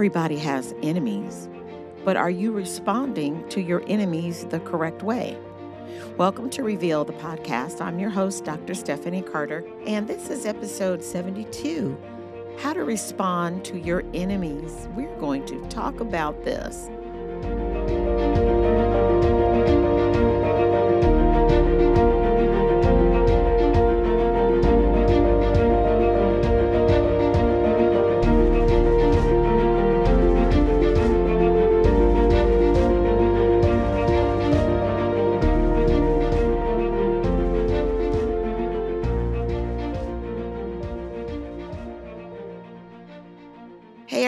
Everybody has enemies, but are you responding to your enemies the correct way? Welcome to Reveal the podcast. I'm your host, Dr. Stephanie Carter, and this is episode 72 How to Respond to Your Enemies. We're going to talk about this.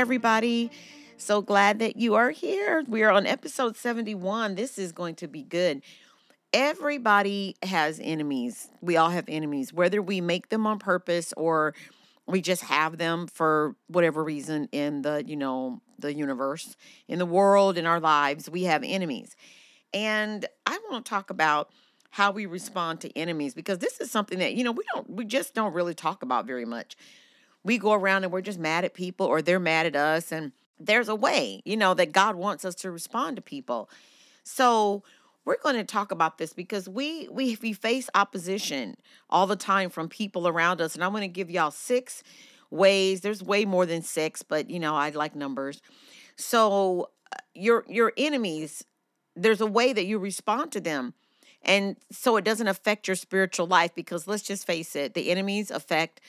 Everybody. So glad that you are here. We are on episode 71. This is going to be good. Everybody has enemies. We all have enemies, whether we make them on purpose or we just have them for whatever reason in the, you know, the universe, in the world, in our lives. We have enemies. And I want to talk about how we respond to enemies because this is something that, you know, we don't, we just don't really talk about very much we go around and we're just mad at people or they're mad at us and there's a way you know that god wants us to respond to people. So we're going to talk about this because we we we face opposition all the time from people around us and i'm going to give y'all six ways there's way more than six but you know i like numbers. So uh, your your enemies there's a way that you respond to them and so it doesn't affect your spiritual life because let's just face it the enemies affect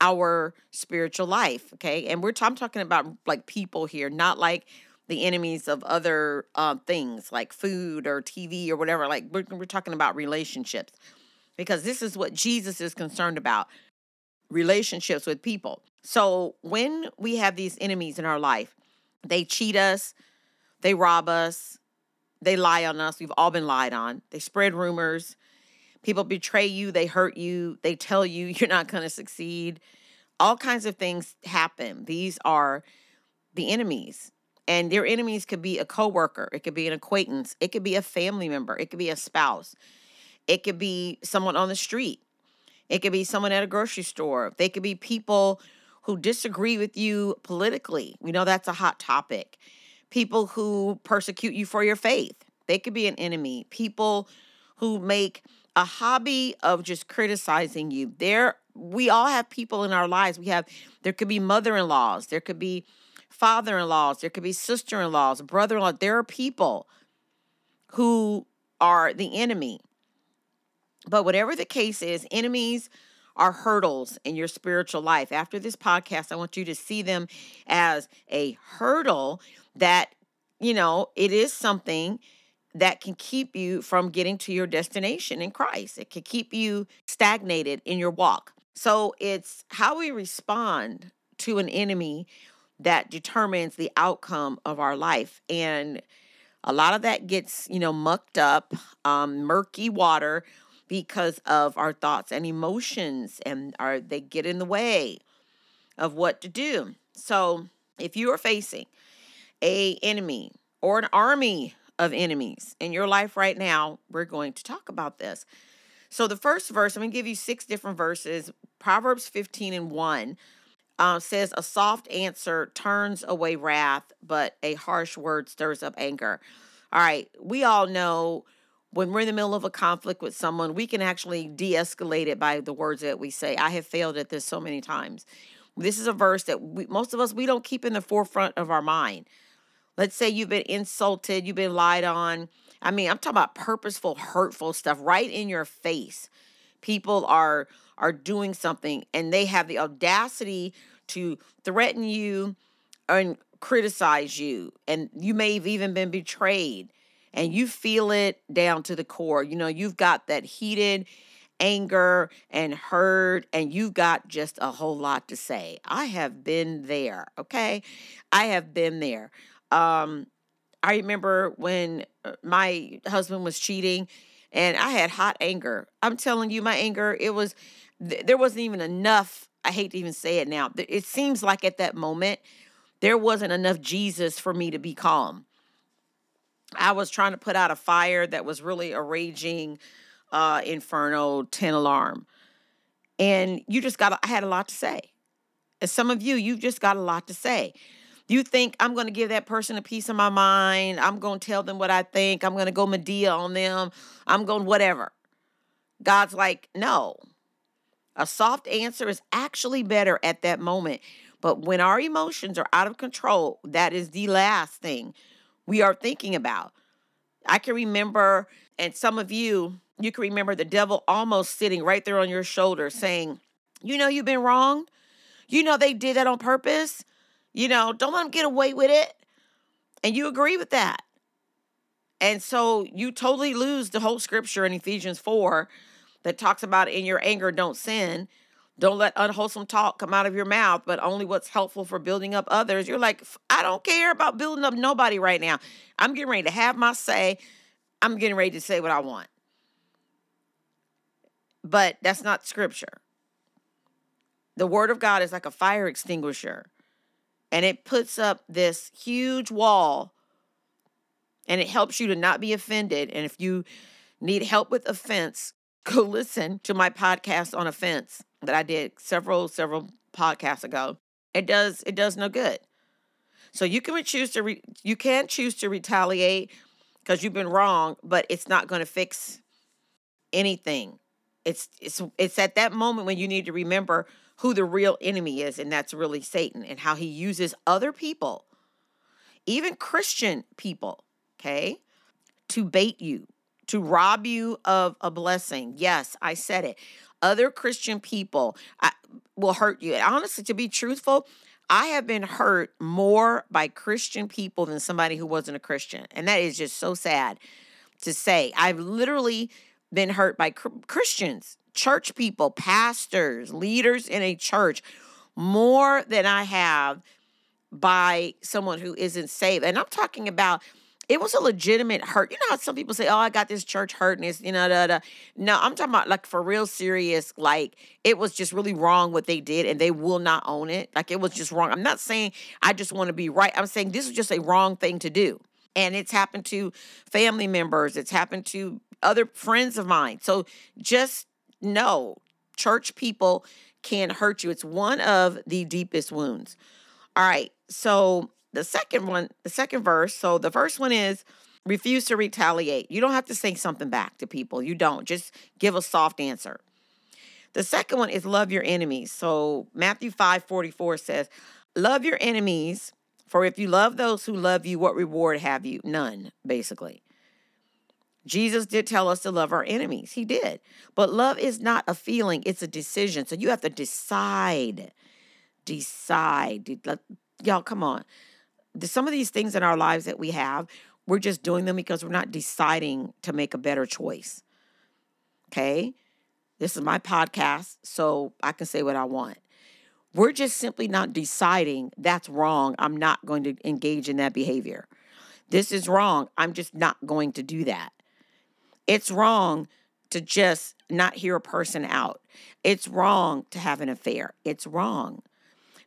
our spiritual life. Okay. And we're t- I'm talking about like people here, not like the enemies of other uh, things like food or TV or whatever. Like we're, we're talking about relationships because this is what Jesus is concerned about relationships with people. So when we have these enemies in our life, they cheat us, they rob us, they lie on us. We've all been lied on. They spread rumors, People betray you, they hurt you, they tell you you're not going to succeed. All kinds of things happen. These are the enemies. And their enemies could be a coworker, it could be an acquaintance, it could be a family member, it could be a spouse, it could be someone on the street, it could be someone at a grocery store, they could be people who disagree with you politically. We know that's a hot topic. People who persecute you for your faith, they could be an enemy. People who make a hobby of just criticizing you. There we all have people in our lives. We have there could be mother-in-laws, there could be father-in-laws, there could be sister-in-laws, brother-in-law. There are people who are the enemy. But whatever the case is, enemies are hurdles in your spiritual life. After this podcast, I want you to see them as a hurdle that, you know, it is something that can keep you from getting to your destination in Christ. It can keep you stagnated in your walk. So it's how we respond to an enemy that determines the outcome of our life. And a lot of that gets, you know, mucked up, um, murky water because of our thoughts and emotions and are they get in the way of what to do. So if you are facing a enemy or an army of enemies in your life right now, we're going to talk about this. So, the first verse, I'm going to give you six different verses. Proverbs 15 and 1 uh, says, A soft answer turns away wrath, but a harsh word stirs up anger. All right, we all know when we're in the middle of a conflict with someone, we can actually de escalate it by the words that we say. I have failed at this so many times. This is a verse that we, most of us we don't keep in the forefront of our mind. Let's say you've been insulted, you've been lied on. I mean, I'm talking about purposeful, hurtful stuff right in your face. People are are doing something and they have the audacity to threaten you and criticize you. And you may have even been betrayed and you feel it down to the core. You know, you've got that heated anger and hurt, and you've got just a whole lot to say. I have been there, okay? I have been there. Um, I remember when uh, my husband was cheating and I had hot anger. I'm telling you, my anger, it was, there wasn't even enough. I hate to even say it now. It seems like at that moment, there wasn't enough Jesus for me to be calm. I was trying to put out a fire that was really a raging uh, inferno 10 alarm. And you just got, I had a lot to say. As some of you, you've just got a lot to say. You think I'm going to give that person a piece of my mind. I'm going to tell them what I think. I'm going to go Madea on them. I'm going whatever. God's like, no. A soft answer is actually better at that moment. But when our emotions are out of control, that is the last thing we are thinking about. I can remember, and some of you, you can remember the devil almost sitting right there on your shoulder saying, You know, you've been wrong. You know, they did that on purpose. You know, don't let them get away with it. And you agree with that. And so you totally lose the whole scripture in Ephesians 4 that talks about in your anger, don't sin. Don't let unwholesome talk come out of your mouth, but only what's helpful for building up others. You're like, I don't care about building up nobody right now. I'm getting ready to have my say. I'm getting ready to say what I want. But that's not scripture. The word of God is like a fire extinguisher and it puts up this huge wall and it helps you to not be offended. And if you need help with offense, go listen to my podcast on offense that I did several several podcasts ago. It does it does no good. So you can choose to re, you can choose to retaliate because you've been wrong, but it's not going to fix anything. It's it's it's at that moment when you need to remember who the real enemy is, and that's really Satan, and how he uses other people, even Christian people, okay, to bait you, to rob you of a blessing. Yes, I said it. Other Christian people I, will hurt you. And honestly, to be truthful, I have been hurt more by Christian people than somebody who wasn't a Christian. And that is just so sad to say. I've literally been hurt by Christians church people, pastors, leaders in a church more than I have by someone who isn't saved. And I'm talking about it was a legitimate hurt. You know how some people say, "Oh, I got this church hurt," and it's you know, da, da. no, I'm talking about like for real serious. Like it was just really wrong what they did, and they will not own it. Like it was just wrong. I'm not saying I just want to be right. I'm saying this is just a wrong thing to do, and it's happened to family members. It's happened to other friends of mine. So just no, church people can hurt you. It's one of the deepest wounds. All right. So the second one, the second verse. So the first one is refuse to retaliate. You don't have to say something back to people. You don't. Just give a soft answer. The second one is love your enemies. So Matthew 5 44 says, Love your enemies, for if you love those who love you, what reward have you? None, basically. Jesus did tell us to love our enemies. He did. But love is not a feeling, it's a decision. So you have to decide. Decide. Y'all, come on. Some of these things in our lives that we have, we're just doing them because we're not deciding to make a better choice. Okay? This is my podcast, so I can say what I want. We're just simply not deciding that's wrong. I'm not going to engage in that behavior. This is wrong. I'm just not going to do that. It's wrong to just not hear a person out. It's wrong to have an affair. It's wrong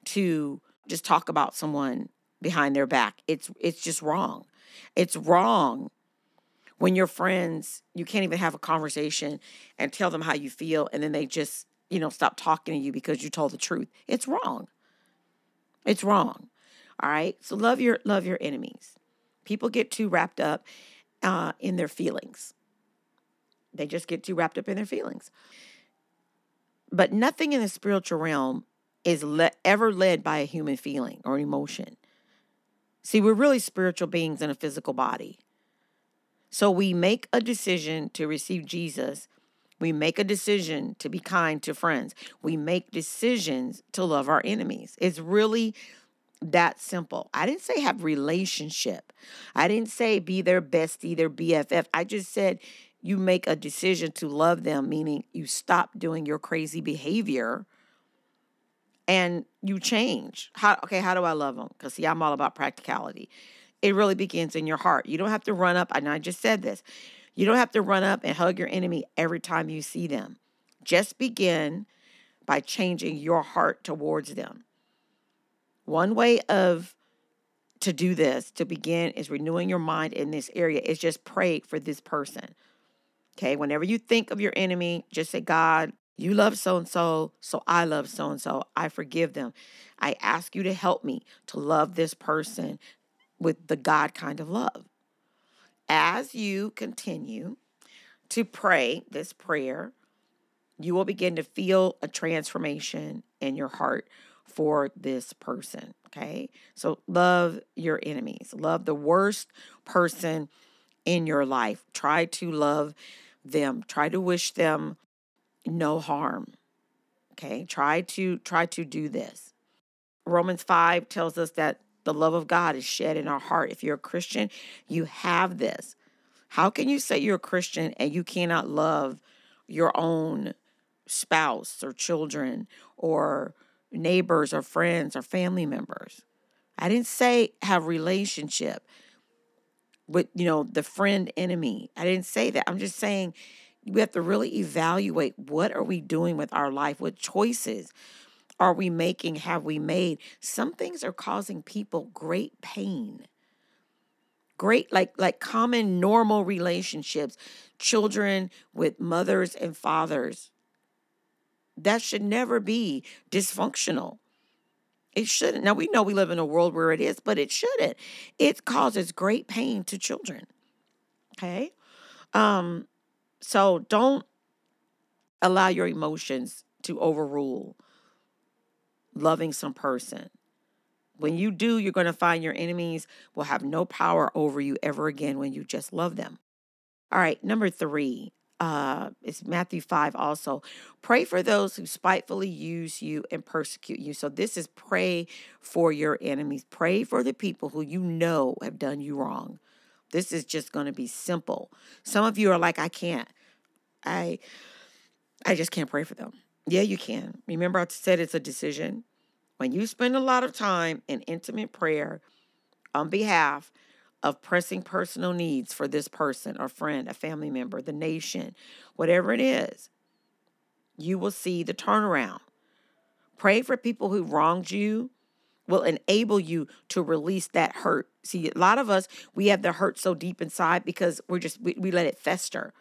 to just talk about someone behind their back. It's it's just wrong. It's wrong when your friends, you can't even have a conversation and tell them how you feel and then they just, you know, stop talking to you because you told the truth. It's wrong. It's wrong. All right? So love your love your enemies. People get too wrapped up uh, in their feelings. They just get too wrapped up in their feelings. But nothing in the spiritual realm is le- ever led by a human feeling or emotion. See, we're really spiritual beings in a physical body. So we make a decision to receive Jesus. We make a decision to be kind to friends. We make decisions to love our enemies. It's really that simple. I didn't say have relationship. I didn't say be their bestie, their BFF. I just said you make a decision to love them, meaning you stop doing your crazy behavior and you change. How okay, how do I love them? Because see, I'm all about practicality. It really begins in your heart. You don't have to run up, and I just said this. You don't have to run up and hug your enemy every time you see them. Just begin by changing your heart towards them. One way of to do this to begin is renewing your mind in this area is just pray for this person Okay, whenever you think of your enemy, just say, God, You love so and so, so I love so and so. I forgive them. I ask you to help me to love this person with the God kind of love. As you continue to pray this prayer, you will begin to feel a transformation in your heart for this person. Okay. So love your enemies, love the worst person in your life. Try to love them, try to wish them no harm. Okay? Try to try to do this. Romans 5 tells us that the love of God is shed in our heart. If you're a Christian, you have this. How can you say you're a Christian and you cannot love your own spouse or children or neighbors or friends or family members? I didn't say have relationship with you know the friend enemy. I didn't say that. I'm just saying we have to really evaluate what are we doing with our life? What choices are we making have we made? Some things are causing people great pain. Great like like common normal relationships children with mothers and fathers. That should never be dysfunctional it shouldn't now we know we live in a world where it is but it shouldn't it causes great pain to children okay um so don't allow your emotions to overrule loving some person. When you do, you're going to find your enemies will have no power over you ever again when you just love them. All right, number three, uh, it's Matthew 5 also. Pray for those who spitefully use you and persecute you. So this is pray for your enemies. Pray for the people who you know have done you wrong. This is just going to be simple. Some of you are like, I can't. I I just can't pray for them. Yeah, you can. Remember I said it's a decision. When you spend a lot of time in intimate prayer on behalf of pressing personal needs for this person or friend, a family member, the nation, whatever it is, you will see the turnaround. Pray for people who wronged you will enable you to release that hurt. See, a lot of us, we have the hurt so deep inside because we're just, we, we let it fester.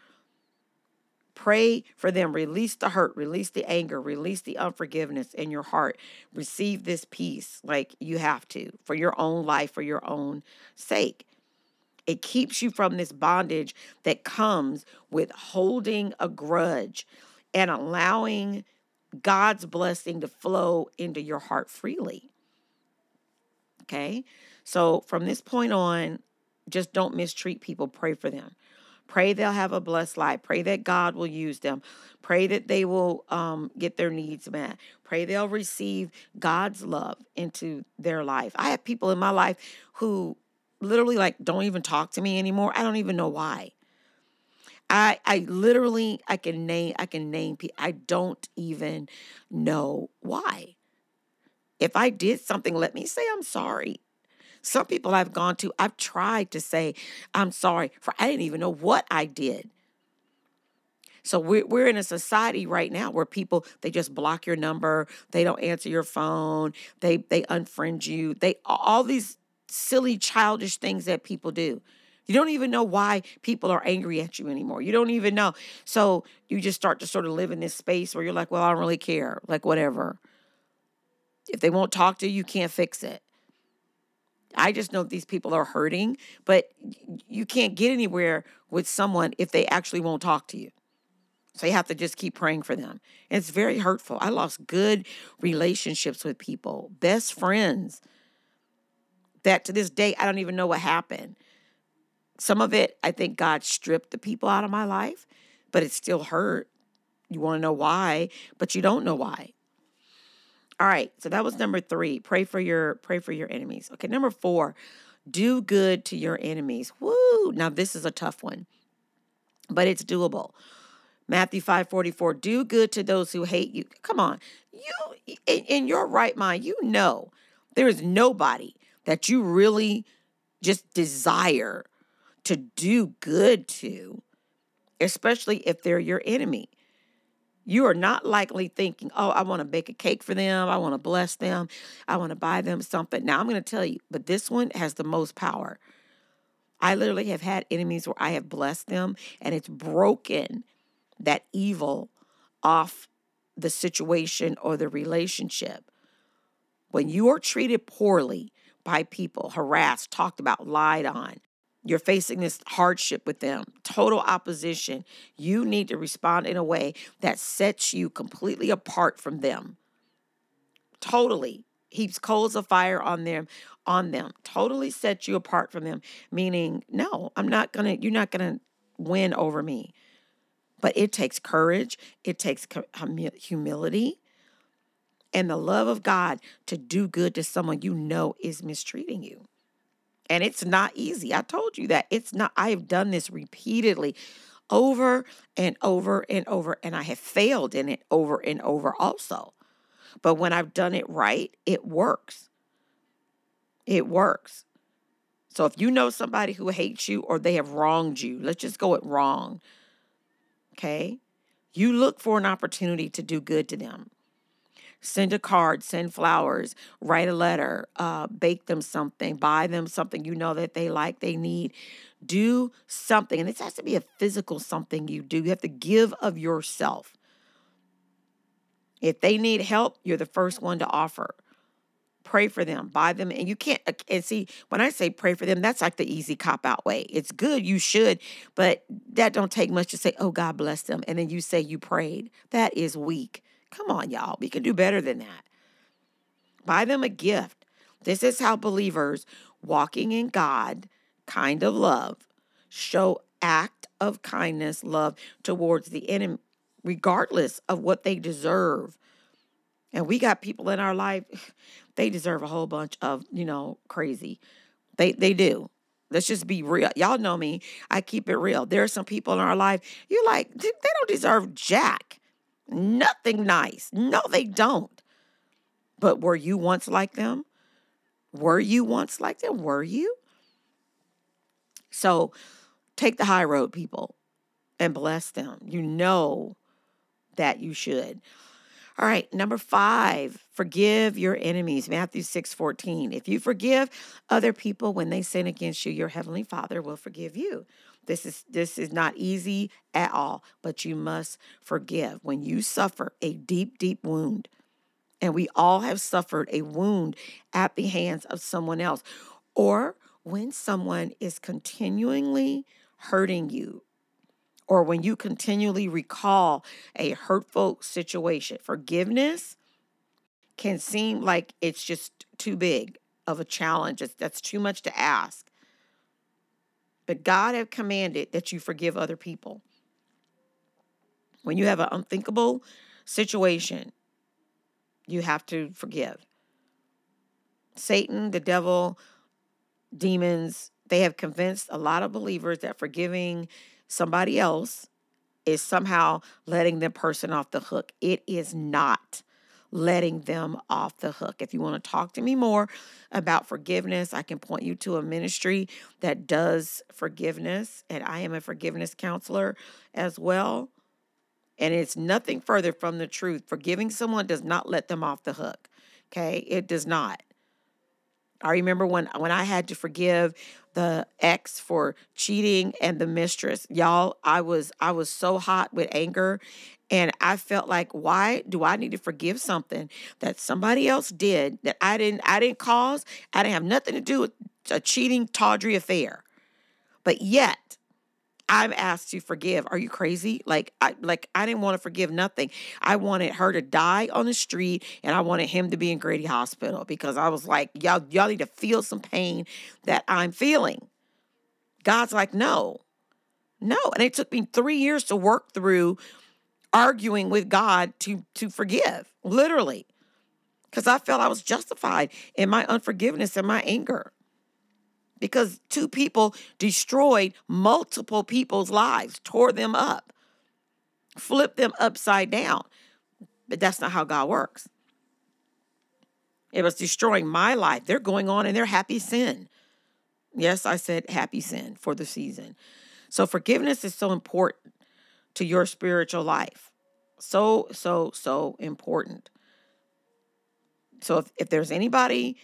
Pray for them. Release the hurt, release the anger, release the unforgiveness in your heart. Receive this peace like you have to for your own life, for your own sake. It keeps you from this bondage that comes with holding a grudge and allowing God's blessing to flow into your heart freely. Okay. So from this point on, just don't mistreat people. Pray for them. Pray they'll have a blessed life. Pray that God will use them. Pray that they will um, get their needs met. Pray they'll receive God's love into their life. I have people in my life who literally like don't even talk to me anymore. I don't even know why. I I literally I can name I can name people. I don't even know why. If I did something, let me say I'm sorry. Some people I've gone to, I've tried to say, I'm sorry for I didn't even know what I did. So we're, we're in a society right now where people they just block your number, they don't answer your phone, they they unfriend you, they all these silly childish things that people do. You don't even know why people are angry at you anymore. You don't even know. So you just start to sort of live in this space where you're like, well, I don't really care. Like, whatever. If they won't talk to you, you can't fix it. I just know these people are hurting, but you can't get anywhere with someone if they actually won't talk to you. So you have to just keep praying for them. And it's very hurtful. I lost good relationships with people, best friends that to this day I don't even know what happened. Some of it, I think God stripped the people out of my life, but it still hurt. You want to know why, but you don't know why. All right, so that was number three. Pray for your pray for your enemies. Okay, number four, do good to your enemies. Woo! Now this is a tough one, but it's doable. Matthew 5 44, do good to those who hate you. Come on. You in, in your right mind, you know there is nobody that you really just desire to do good to, especially if they're your enemy you are not likely thinking, oh, I want to bake a cake for them. I want to bless them. I want to buy them something. Now, I'm going to tell you, but this one has the most power. I literally have had enemies where I have blessed them and it's broken that evil off the situation or the relationship. When you are treated poorly by people, harassed, talked about, lied on, you're facing this hardship with them, total opposition, you need to respond in a way that sets you completely apart from them. Totally. Heaps coals of fire on them on them. Totally sets you apart from them meaning no i'm not gonna you're not gonna win over me. But it takes courage. It takes humility and the love of god to do good to someone you know is mistreating you and it's not easy. I told you that. It's not, I have done this repeatedly over and over and over, and I have failed in it over and over also. But when I've done it right, it works. It works. So if you know somebody who hates you or they have wronged you, let's just go it wrong. Okay? You look for an opportunity to do good to them send a card, send flowers, write a letter, uh, bake them something, buy them something you know that they like, they need. Do something. And this has to be a physical something you do. You have to give of yourself. If they need help, you're the first one to offer. Pray for them, buy them, and you can't. Uh, and see, when I say pray for them, that's like the easy cop out way. It's good, you should, but that don't take much to say, "Oh, God bless them," and then you say you prayed. That is weak. Come on, y'all. We can do better than that. Buy them a gift. This is how believers walking in God kind of love show act of kindness, love towards the enemy, regardless of what they deserve. And we got people in our life, they deserve a whole bunch of, you know, crazy. They they do. Let's just be real. Y'all know me. I keep it real. There are some people in our life, you're like, they don't deserve jack. Nothing nice. No, they don't. But were you once like them? Were you once like them? Were you? So take the high road, people, and bless them. You know that you should. All right, number five, forgive your enemies. Matthew 6 14. If you forgive other people when they sin against you, your heavenly Father will forgive you. This is this is not easy at all, but you must forgive. When you suffer a deep, deep wound, and we all have suffered a wound at the hands of someone else, or when someone is continually hurting you, or when you continually recall a hurtful situation, forgiveness can seem like it's just too big of a challenge. It's, that's too much to ask. But God have commanded that you forgive other people. When you have an unthinkable situation, you have to forgive. Satan, the devil, demons, they have convinced a lot of believers that forgiving somebody else is somehow letting the person off the hook. It is not letting them off the hook. If you want to talk to me more about forgiveness, I can point you to a ministry that does forgiveness, and I am a forgiveness counselor as well. And it's nothing further from the truth. Forgiving someone does not let them off the hook. Okay? It does not. I remember when when I had to forgive the ex for cheating and the mistress. Y'all, I was I was so hot with anger and I felt like why do I need to forgive something that somebody else did that I didn't I didn't cause? I didn't have nothing to do with a cheating tawdry affair. But yet I'm asked to forgive. Are you crazy? Like I like I didn't want to forgive nothing. I wanted her to die on the street and I wanted him to be in Grady Hospital because I was like, y'all y'all need to feel some pain that I'm feeling. God's like, no. No. And it took me 3 years to work through arguing with God to to forgive, literally. Cuz I felt I was justified in my unforgiveness and my anger because two people destroyed multiple people's lives, tore them up, flipped them upside down. But that's not how God works. It was destroying my life. They're going on in their happy sin. Yes, I said happy sin for the season. So forgiveness is so important to your spiritual life. So, so, so important. So if, if there's anybody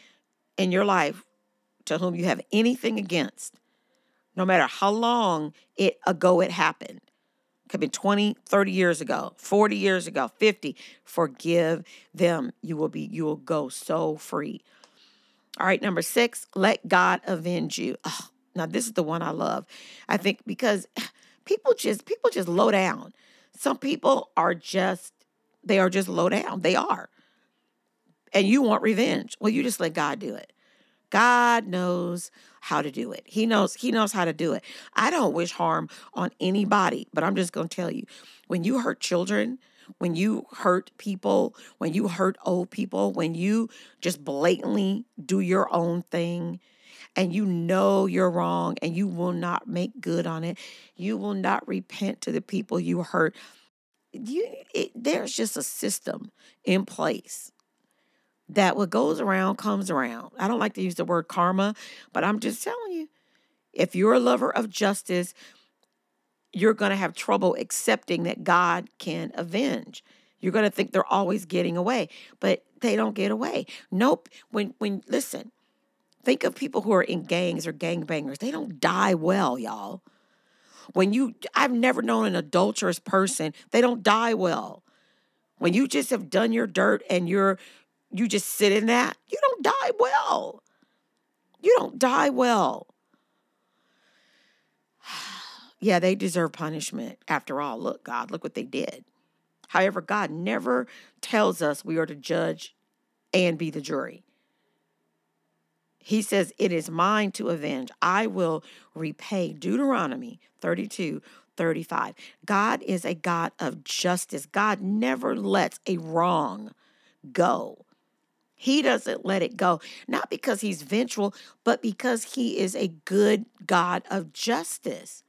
in your life to whom you have anything against, no matter how long it ago it happened. Could be 20, 30 years ago, 40 years ago, 50. Forgive them. You will be, you will go so free. All right, number six, let God avenge you. Oh, now this is the one I love. I think because people just people just low down. Some people are just they are just low down. They are. And you want revenge. Well, you just let God do it. God knows how to do it. He knows he knows how to do it. I don't wish harm on anybody, but I'm just going to tell you, when you hurt children, when you hurt people, when you hurt old people, when you just blatantly do your own thing and you know you're wrong and you will not make good on it, you will not repent to the people you hurt. You, it, there's just a system in place that what goes around comes around. I don't like to use the word karma, but I'm just telling you if you're a lover of justice, you're going to have trouble accepting that God can avenge. You're going to think they're always getting away, but they don't get away. Nope. When when listen, think of people who are in gangs or gangbangers. They don't die well, y'all. When you I've never known an adulterous person, they don't die well. When you just have done your dirt and you're you just sit in that, you don't die well. You don't die well. yeah, they deserve punishment. After all, look, God, look what they did. However, God never tells us we are to judge and be the jury. He says, It is mine to avenge. I will repay. Deuteronomy 32 35. God is a God of justice. God never lets a wrong go. He doesn't let it go, not because he's vengeful, but because he is a good God of justice.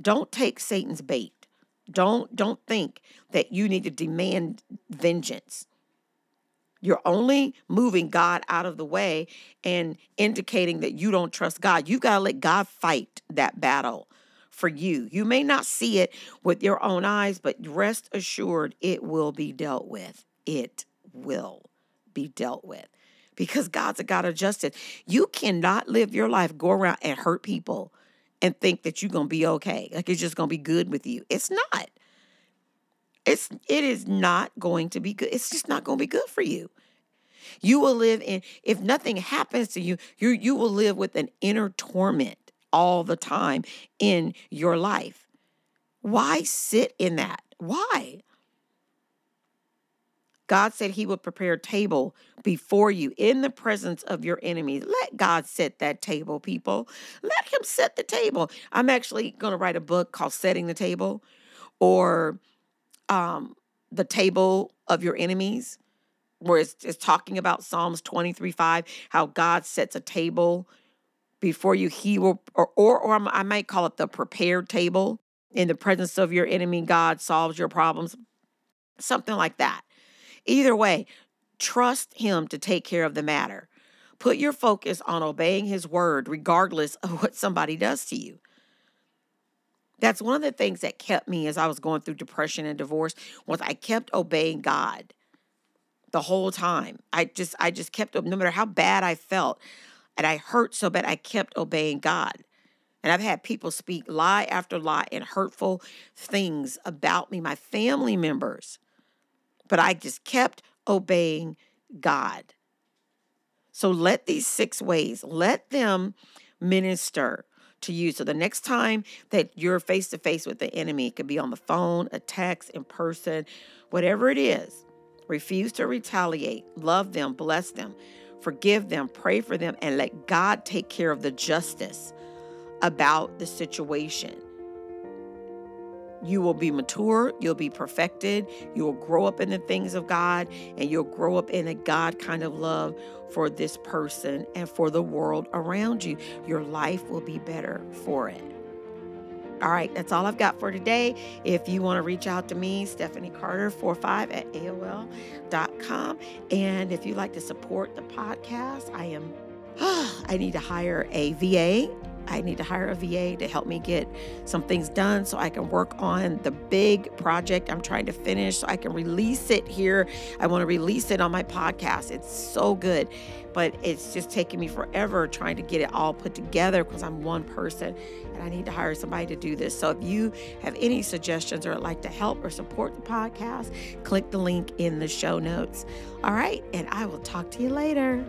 Don't take Satan's bait. Don't don't think that you need to demand vengeance. You're only moving God out of the way and indicating that you don't trust God. You've got to let God fight that battle for you. You may not see it with your own eyes, but rest assured it will be dealt with. It will be dealt with because God's a God of justice. You cannot live your life, go around and hurt people and think that you're going to be okay. Like it's just going to be good with you. It's not. It's it is not going to be good. It's just not going to be good for you. You will live in if nothing happens to you, you you will live with an inner torment all the time in your life. Why sit in that? Why? God said he would prepare a table before you in the presence of your enemies. Let God set that table, people. Let him set the table. I'm actually going to write a book called Setting the Table or um, The Table of Your Enemies, where it's, it's talking about Psalms 23 5, how God sets a table before you. He will, or, or, or I might call it the prepared table. In the presence of your enemy, God solves your problems. Something like that. Either way, trust Him to take care of the matter. Put your focus on obeying His word, regardless of what somebody does to you. That's one of the things that kept me as I was going through depression and divorce was I kept obeying God the whole time. I just I just kept no matter how bad I felt and I hurt so bad I kept obeying God. And I've had people speak lie after lie and hurtful things about me, my family members but I just kept obeying God. So let these six ways, let them minister to you. So the next time that you're face to face with the enemy, it could be on the phone, a text, in person, whatever it is, refuse to retaliate, love them, bless them, forgive them, pray for them, and let God take care of the justice about the situation you will be mature, you'll be perfected, you will grow up in the things of God, and you'll grow up in a God kind of love for this person and for the world around you. Your life will be better for it. All right, that's all I've got for today. If you want to reach out to me, Stephanie Carter 45 at AOL.com. And if you'd like to support the podcast, I am I need to hire a VA I need to hire a VA to help me get some things done so I can work on the big project I'm trying to finish so I can release it here. I want to release it on my podcast. It's so good, but it's just taking me forever trying to get it all put together because I'm one person and I need to hire somebody to do this. So if you have any suggestions or like to help or support the podcast, click the link in the show notes. All right, and I will talk to you later.